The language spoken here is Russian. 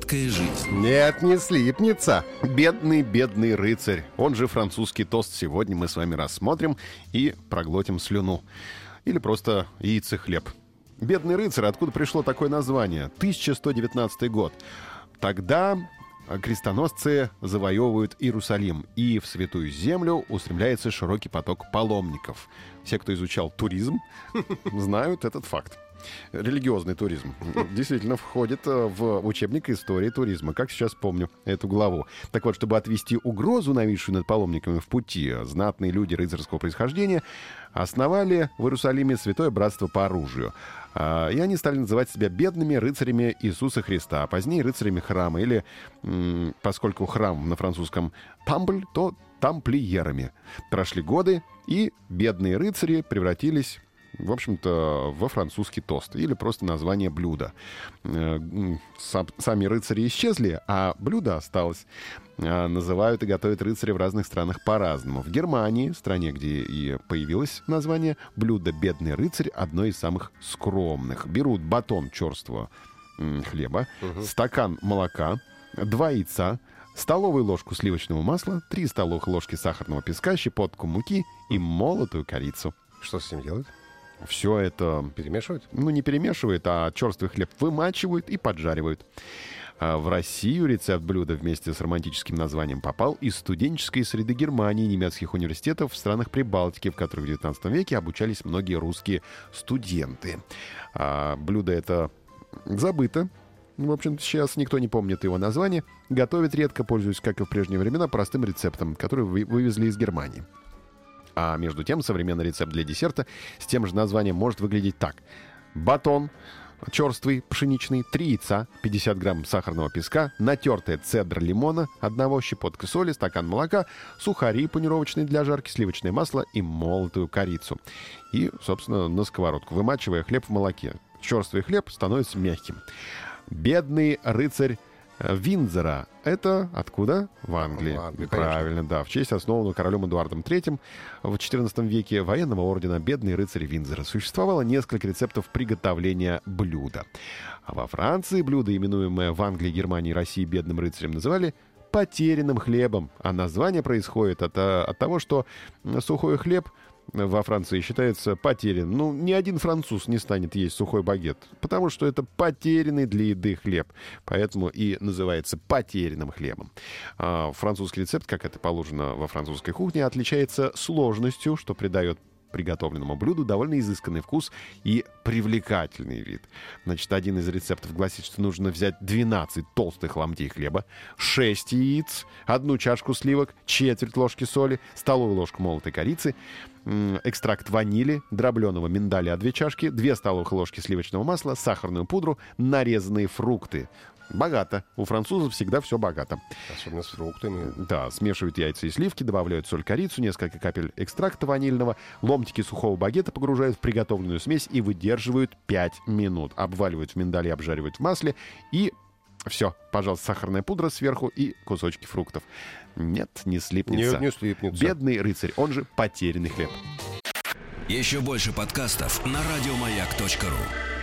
Сладкая жизнь. Нет, не слипнется. Бедный, бедный рыцарь. Он же французский тост. Сегодня мы с вами рассмотрим и проглотим слюну. Или просто яйцехлеб. Бедный рыцарь, откуда пришло такое название? 1119 год. Тогда крестоносцы завоевывают Иерусалим, и в Святую Землю устремляется широкий поток паломников. Все, кто изучал туризм, знают этот факт. Религиозный туризм действительно входит э, в учебник истории туризма, как сейчас помню эту главу. Так вот, чтобы отвести угрозу, нависшую над паломниками в пути, знатные люди рыцарского происхождения основали в Иерусалиме Святое Братство по оружию. А, и они стали называть себя бедными рыцарями Иисуса Христа, а позднее рыцарями храма. Или, поскольку храм на французском «тамбль», то тамплиерами. Прошли годы, и бедные рыцари превратились в общем-то, во французский тост или просто название блюда. Э, сами рыцари исчезли, а блюдо осталось. А, называют и готовят рыцари в разных странах по-разному. В Германии, стране, где и появилось название, блюдо «бедный рыцарь» одно из самых скромных. Берут батон черствого хлеба, угу. стакан молока, два яйца, столовую ложку сливочного масла, три столовых ложки сахарного песка, щепотку муки и молотую корицу. Что с ним делать? Все это... Перемешивают? Ну, не перемешивают, а черствый хлеб вымачивают и поджаривают. А в Россию рецепт блюда вместе с романтическим названием попал из студенческой среды Германии, немецких университетов в странах Прибалтики, в которых в 19 веке обучались многие русские студенты. А блюдо это забыто, в общем сейчас никто не помнит его название. Готовят редко, пользуясь, как и в прежние времена, простым рецептом, который вывезли из Германии. А между тем, современный рецепт для десерта с тем же названием может выглядеть так. Батон, черствый, пшеничный, 3 яйца, 50 грамм сахарного песка, натертая цедра лимона, одного щепотка соли, стакан молока, сухари панировочные для жарки, сливочное масло и молотую корицу. И, собственно, на сковородку, вымачивая хлеб в молоке. Черствый хлеб становится мягким. Бедный рыцарь Виндзора. Это откуда? В Англии. В Англии Правильно, конечно. да. В честь основанного королем Эдуардом III в XIV веке военного ордена «Бедный рыцарь Виндзора». Существовало несколько рецептов приготовления блюда. А во Франции блюдо, именуемое в Англии, Германии и России «Бедным рыцарем», называли потерянным хлебом. А название происходит от, от того, что сухой хлеб — во Франции считается потерян. Ну, ни один француз не станет есть сухой багет, потому что это потерянный для еды хлеб. Поэтому и называется потерянным хлебом. А французский рецепт, как это положено во французской кухне, отличается сложностью, что придает приготовленному блюду довольно изысканный вкус и привлекательный вид. Значит, один из рецептов гласит, что нужно взять 12 толстых ломтей хлеба, 6 яиц, одну чашку сливок, четверть ложки соли, столовую ложку молотой корицы, экстракт ванили, дробленого миндаля 2 чашки, 2 столовых ложки сливочного масла, сахарную пудру, нарезанные фрукты. Богато. У французов всегда все богато. Особенно с фруктами. Да, смешивают яйца и сливки, добавляют соль, корицу, несколько капель экстракта ванильного, ломтики сухого багета погружают в приготовленную смесь и выдерживают 5 минут. Обваливают в миндале, обжаривают в масле и все, пожалуйста, сахарная пудра сверху и кусочки фруктов. Нет, не слипнется. Нет, не слипнется. Бедный рыцарь, он же потерянный хлеб. Еще больше подкастов на радиомаяк.ру